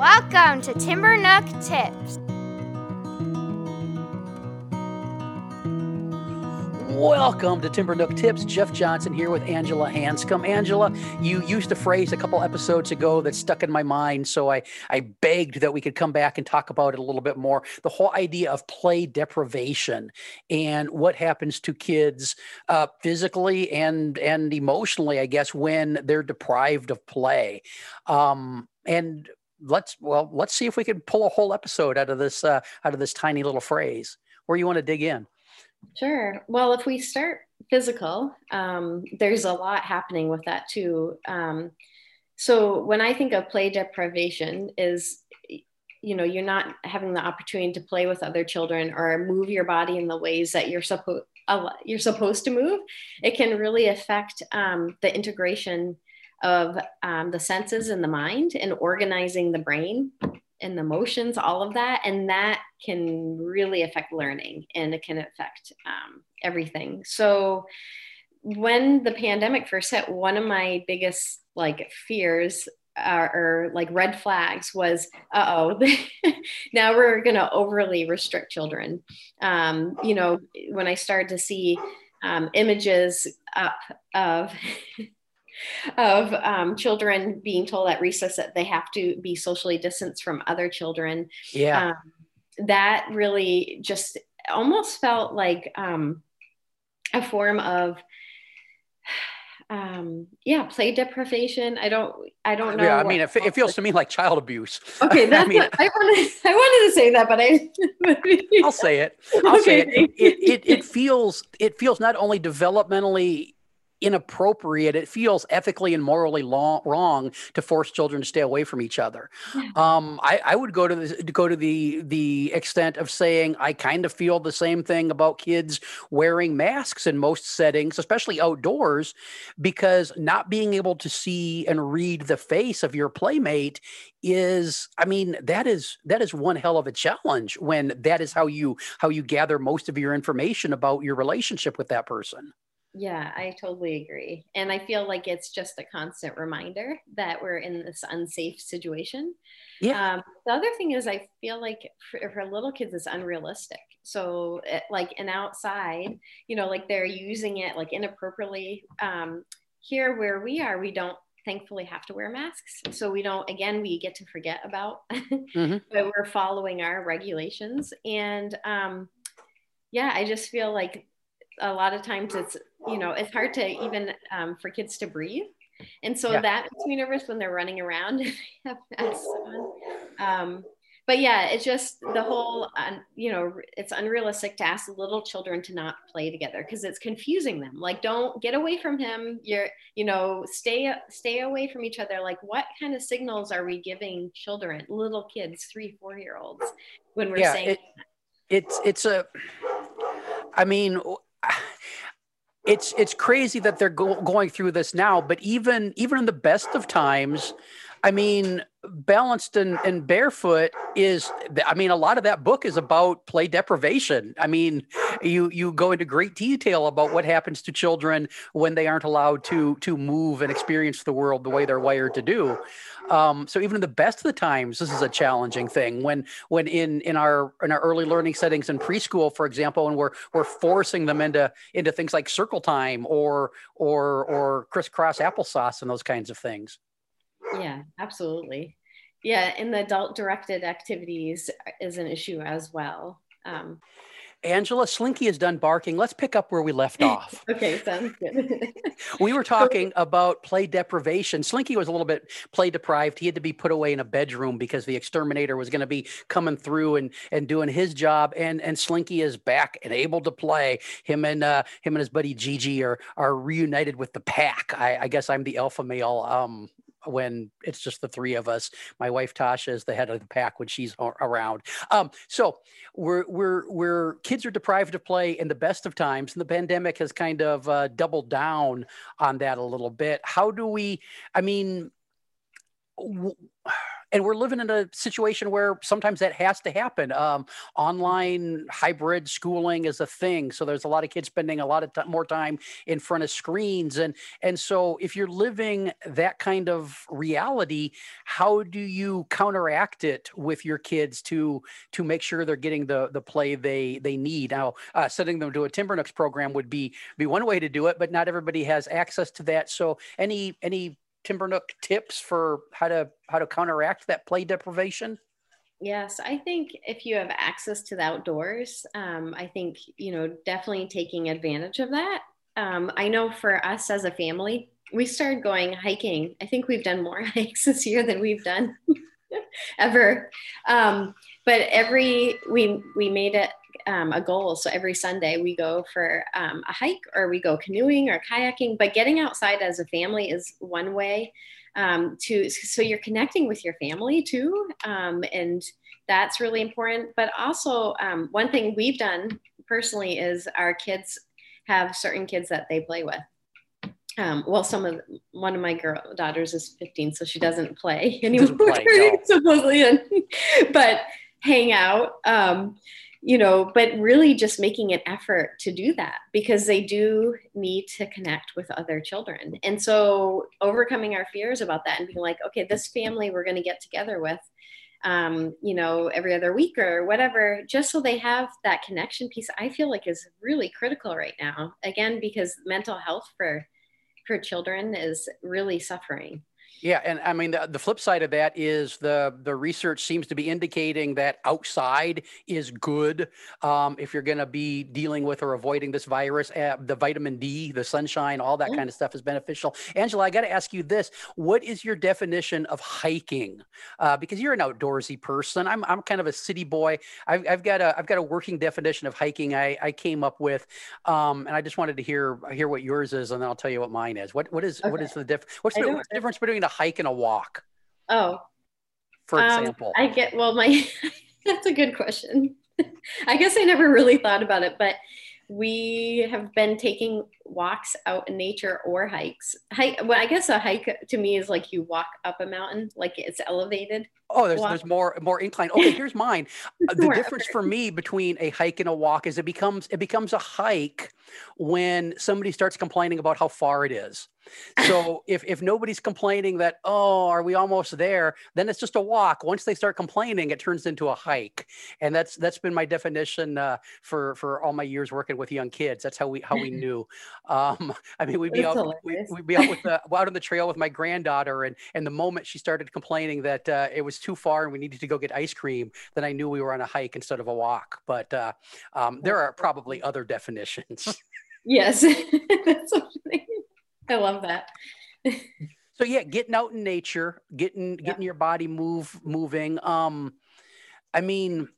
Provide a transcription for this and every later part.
Welcome to Timber Nook Tips. Welcome to Timber Nook Tips. Jeff Johnson here with Angela Hanscom. Angela, you used a phrase a couple episodes ago that stuck in my mind, so I, I begged that we could come back and talk about it a little bit more. The whole idea of play deprivation and what happens to kids uh, physically and and emotionally, I guess, when they're deprived of play. Um, and let's well, let's see if we can pull a whole episode out of this uh, out of this tiny little phrase. Where you want to dig in? Sure. Well, if we start physical, um, there's a lot happening with that too. Um, so when I think of play deprivation, is you know you're not having the opportunity to play with other children or move your body in the ways that you're supposed you're supposed to move. It can really affect um, the integration of um, the senses and the mind and organizing the brain and the emotions, all of that. And that can really affect learning and it can affect um, everything. So when the pandemic first hit, one of my biggest like fears uh, or like red flags was uh-oh now we're going to overly restrict children um, you know when i started to see um, images up of of um, children being told at recess that they have to be socially distanced from other children. Yeah. Um, that really just almost felt like um, a form of um yeah play deprivation i don't i don't know yeah i mean it, it feels to me like child abuse okay that's I, mean, what, I, wanted, I wanted to say that but i i'll say it i'll okay. say it. It, it it feels it feels not only developmentally inappropriate. It feels ethically and morally long, wrong to force children to stay away from each other. Um, I, I, would go to the to go to the the extent of saying I kind of feel the same thing about kids wearing masks in most settings, especially outdoors, because not being able to see and read the face of your playmate is i mean that is that is one hell of a challenge when that is how you how you gather most of your information about your relationship with that person yeah, I totally agree. And I feel like it's just a constant reminder that we're in this unsafe situation. Yeah. Um, the other thing is, I feel like for, for little kids, it's unrealistic. So, it, like, and outside, you know, like they're using it like inappropriately. Um, here, where we are, we don't thankfully have to wear masks. So, we don't, again, we get to forget about, mm-hmm. but we're following our regulations. And, um, yeah, I just feel like a lot of times it's you know it's hard to even um, for kids to breathe. And so yeah. that makes me nervous when they're running around. Um, but yeah it's just the whole you know it's unrealistic to ask little children to not play together because it's confusing them. Like don't get away from him. You're you know stay stay away from each other. Like what kind of signals are we giving children little kids three four year olds when we're yeah, saying it, it's it's a i mean it's it's crazy that they're go- going through this now but even even in the best of times i mean balanced and, and barefoot is i mean a lot of that book is about play deprivation. I mean you you go into great detail about what happens to children when they aren't allowed to to move and experience the world the way they're wired to do. Um, so even in the best of the times this is a challenging thing. When when in in our in our early learning settings in preschool for example and we're we're forcing them into into things like circle time or or or crisscross applesauce and those kinds of things yeah, absolutely. Yeah, and the adult directed activities is an issue as well. Um, Angela, Slinky is done barking. Let's pick up where we left off. okay, sounds good. we were talking about play deprivation. Slinky was a little bit play deprived. He had to be put away in a bedroom because the exterminator was going to be coming through and and doing his job. And and Slinky is back and able to play. Him and uh, him and his buddy Gigi are are reunited with the pack. I, I guess I'm the alpha male. Um, when it's just the three of us. My wife Tasha is the head of the pack when she's around. Um, so we're we're we're kids are deprived of play in the best of times, and the pandemic has kind of uh, doubled down on that a little bit. How do we? I mean. W- and we're living in a situation where sometimes that has to happen. Um, online hybrid schooling is a thing, so there's a lot of kids spending a lot of t- more time in front of screens, and and so if you're living that kind of reality, how do you counteract it with your kids to to make sure they're getting the the play they they need? Now, uh, sending them to a Timber program would be be one way to do it, but not everybody has access to that. So, any any Timbernook tips for how to how to counteract that play deprivation? Yes, I think if you have access to the outdoors, um, I think you know definitely taking advantage of that. Um, I know for us as a family, we started going hiking. I think we've done more hikes this year than we've done ever. Um, but every we we made it um, a goal. So every Sunday we go for um, a hike or we go canoeing or kayaking. But getting outside as a family is one way um, to so you're connecting with your family too, um, and that's really important. But also um, one thing we've done personally is our kids have certain kids that they play with. Um, well, some of one of my girl daughters is 15, so she doesn't play anymore. Doesn't play, no. supposedly, but hang out. Um, you know, but really just making an effort to do that because they do need to connect with other children. And so overcoming our fears about that and being like, okay, this family we're going to get together with, um, you know, every other week or whatever, just so they have that connection piece, I feel like is really critical right now. Again, because mental health for for children is really suffering. Yeah, and I mean the, the flip side of that is the the research seems to be indicating that outside is good um, if you're going to be dealing with or avoiding this virus. Uh, the vitamin D, the sunshine, all that mm. kind of stuff is beneficial. Angela, I got to ask you this: What is your definition of hiking? Uh, because you're an outdoorsy person. I'm I'm kind of a city boy. I've, I've got a I've got a working definition of hiking. I, I came up with, um, and I just wanted to hear hear what yours is, and then I'll tell you what mine is. What what is okay. what is the diff? What's the, what's the difference between a hike and a walk? Oh, for um, example, I get well. My that's a good question. I guess I never really thought about it, but we have been taking walks out in nature or hikes. Hike, well, I guess a hike to me is like you walk up a mountain, like it's elevated. Oh, there's there's more more incline. Okay, here's mine. the difference for me between a hike and a walk is it becomes it becomes a hike when somebody starts complaining about how far it is. So if if nobody's complaining that oh are we almost there, then it's just a walk. Once they start complaining, it turns into a hike, and that's that's been my definition uh, for for all my years working with young kids. That's how we how we knew. Um, I mean, we'd be that's out we, would be out with the out on the trail with my granddaughter, and and the moment she started complaining that uh, it was too far and we needed to go get ice cream, then I knew we were on a hike instead of a walk. But uh, um, there are probably other definitions. yes, that's. I love that. so yeah, getting out in nature, getting yeah. getting your body move moving. Um, I mean,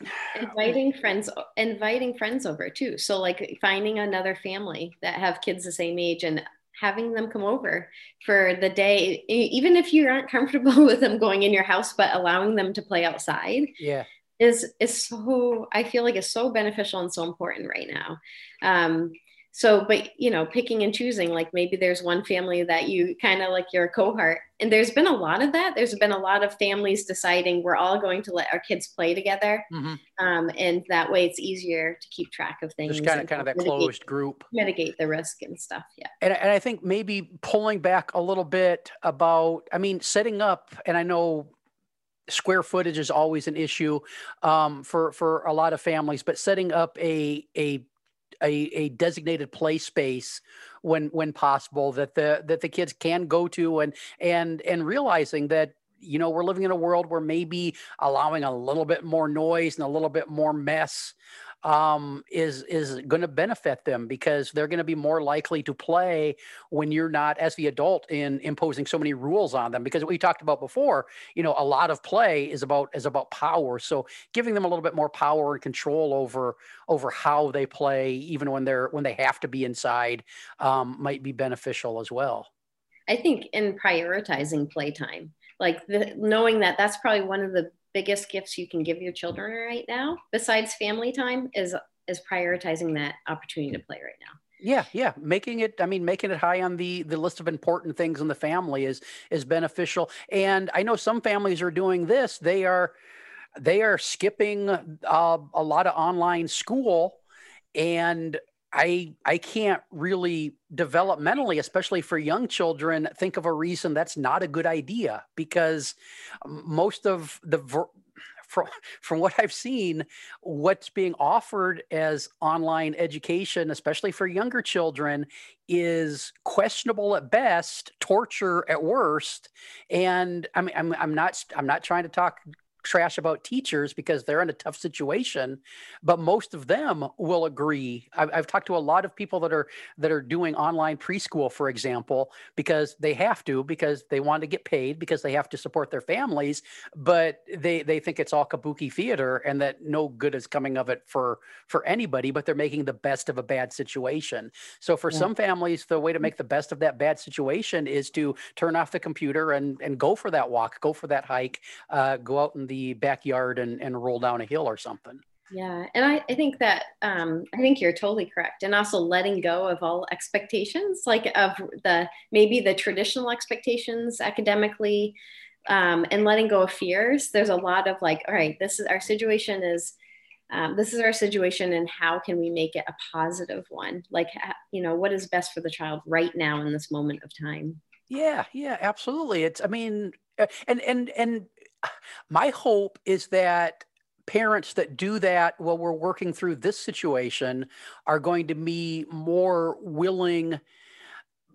inviting friends inviting friends over too so like finding another family that have kids the same age and having them come over for the day even if you aren't comfortable with them going in your house but allowing them to play outside yeah. is is so i feel like it's so beneficial and so important right now. Um so but you know picking and choosing like maybe there's one family that you kind of like your cohort and there's been a lot of that. There's been a lot of families deciding we're all going to let our kids play together mm-hmm. um, and that way it's easier to keep track of things just kind of kind of that mitigate, closed group. mitigate the risk and stuff yeah. And, and i think maybe pulling back a little bit about i mean setting up and i know square footage is always an issue um, for for a lot of families, but setting up a a a, a designated play space when when possible that the that the kids can go to and and and realizing that you know we're living in a world where maybe allowing a little bit more noise and a little bit more mess um, is is going to benefit them because they're going to be more likely to play when you're not as the adult in imposing so many rules on them. Because what we talked about before you know a lot of play is about is about power. So giving them a little bit more power and control over over how they play even when they're when they have to be inside um, might be beneficial as well. I think in prioritizing playtime like the, knowing that that's probably one of the biggest gifts you can give your children right now, besides family time, is is prioritizing that opportunity to play right now. Yeah, yeah, making it. I mean, making it high on the the list of important things in the family is is beneficial. And I know some families are doing this. They are they are skipping uh, a lot of online school, and I I can't really developmentally, especially for young children, think of a reason that's not a good idea because most of the from from what I've seen, what's being offered as online education, especially for younger children, is questionable at best, torture at worst. And I mean, I'm, I'm not I'm not trying to talk trash about teachers because they're in a tough situation but most of them will agree I've, I've, talked to a lot of people that are that are doing online preschool for example because they have to because they want to get paid because they have to support their families but they they think it's all kabuki theater and that no good is coming of it for for anybody but they're making the best of a bad situation so for yeah. some families the way to make the best of that bad situation is to turn off the computer and and go for that walk go for that hike uh, go out and the backyard and, and roll down a hill or something. Yeah, and I, I think that um, I think you're totally correct, and also letting go of all expectations, like of the maybe the traditional expectations academically, um, and letting go of fears. There's a lot of like, all right, this is our situation is um, this is our situation, and how can we make it a positive one? Like, you know, what is best for the child right now in this moment of time? Yeah, yeah, absolutely. It's, I mean, uh, and and and my hope is that parents that do that while we're working through this situation are going to be more willing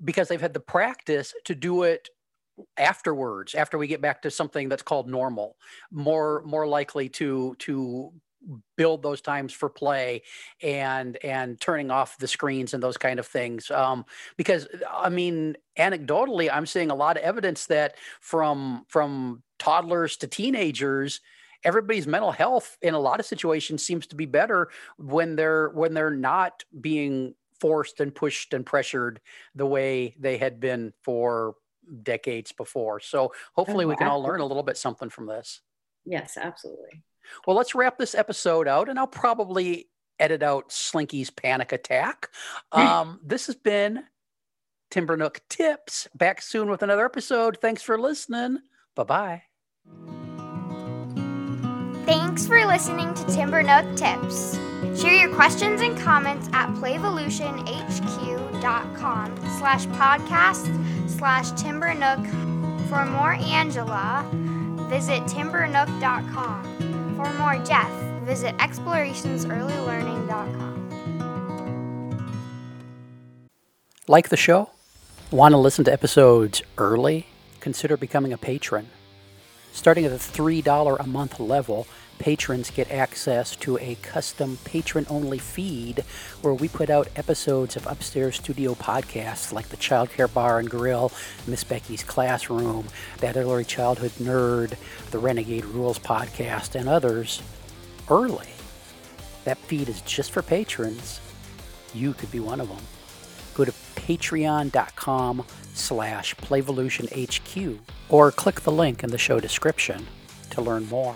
because they've had the practice to do it afterwards after we get back to something that's called normal more more likely to to build those times for play and and turning off the screens and those kind of things. Um, because i mean anecdotally i'm seeing a lot of evidence that from from toddlers to teenagers everybody's mental health in a lot of situations seems to be better when they're when they're not being forced and pushed and pressured the way they had been for decades before. So hopefully we can all learn a little bit something from this. Yes absolutely well, let's wrap this episode out, and I'll probably edit out Slinky's panic attack. Um, this has been Timber Nook Tips. Back soon with another episode. Thanks for listening. Bye bye. Thanks for listening to Timber Nook Tips. Share your questions and comments at playvolutionhq.com slash podcast slash timbernook. For more Angela, visit timbernook.com. For more Jeff, visit explorationsearlylearning.com. Like the show? Want to listen to episodes early? Consider becoming a patron. Starting at the $3 a month level, patrons get access to a custom patron only feed where we put out episodes of Upstairs Studio podcasts like the Childcare Bar and Grill, Miss Becky's Classroom, That Early Childhood Nerd, the Renegade Rules podcast, and others early. That feed is just for patrons. You could be one of them. Go to patreon.com slash playvolutionhq or click the link in the show description to learn more.